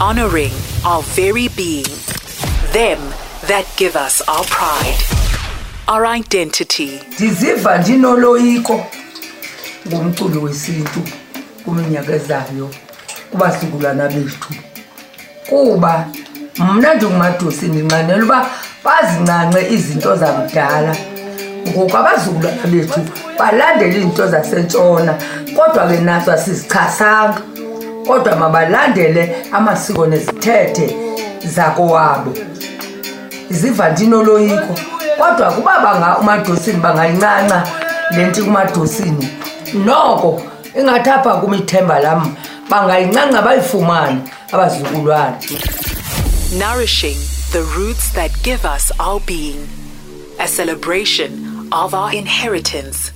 honoring our very being. Them that give us our pride, our identity. ndiziva ndinoloyiko ngomculo wesintu kwiminyaka ezayo kubasikulwana bethu kuba mna ndingumadosi ndinqanela uba bazincance izinto zakudala ngoku abazukulwana bethu balandele izinto zasentshona kodwa ke nazo asizichasanga kodwa mabalandele amasiko nezithethe zakowabo ziva ndinoloyiko kodwa kuba umadosini bangayincanca le nto kumadosini noko ingathi apha kumithemba lam bangayincanca bayifumane abazukulwane Nourishing the roots that give us our being. A celebration of our inheritance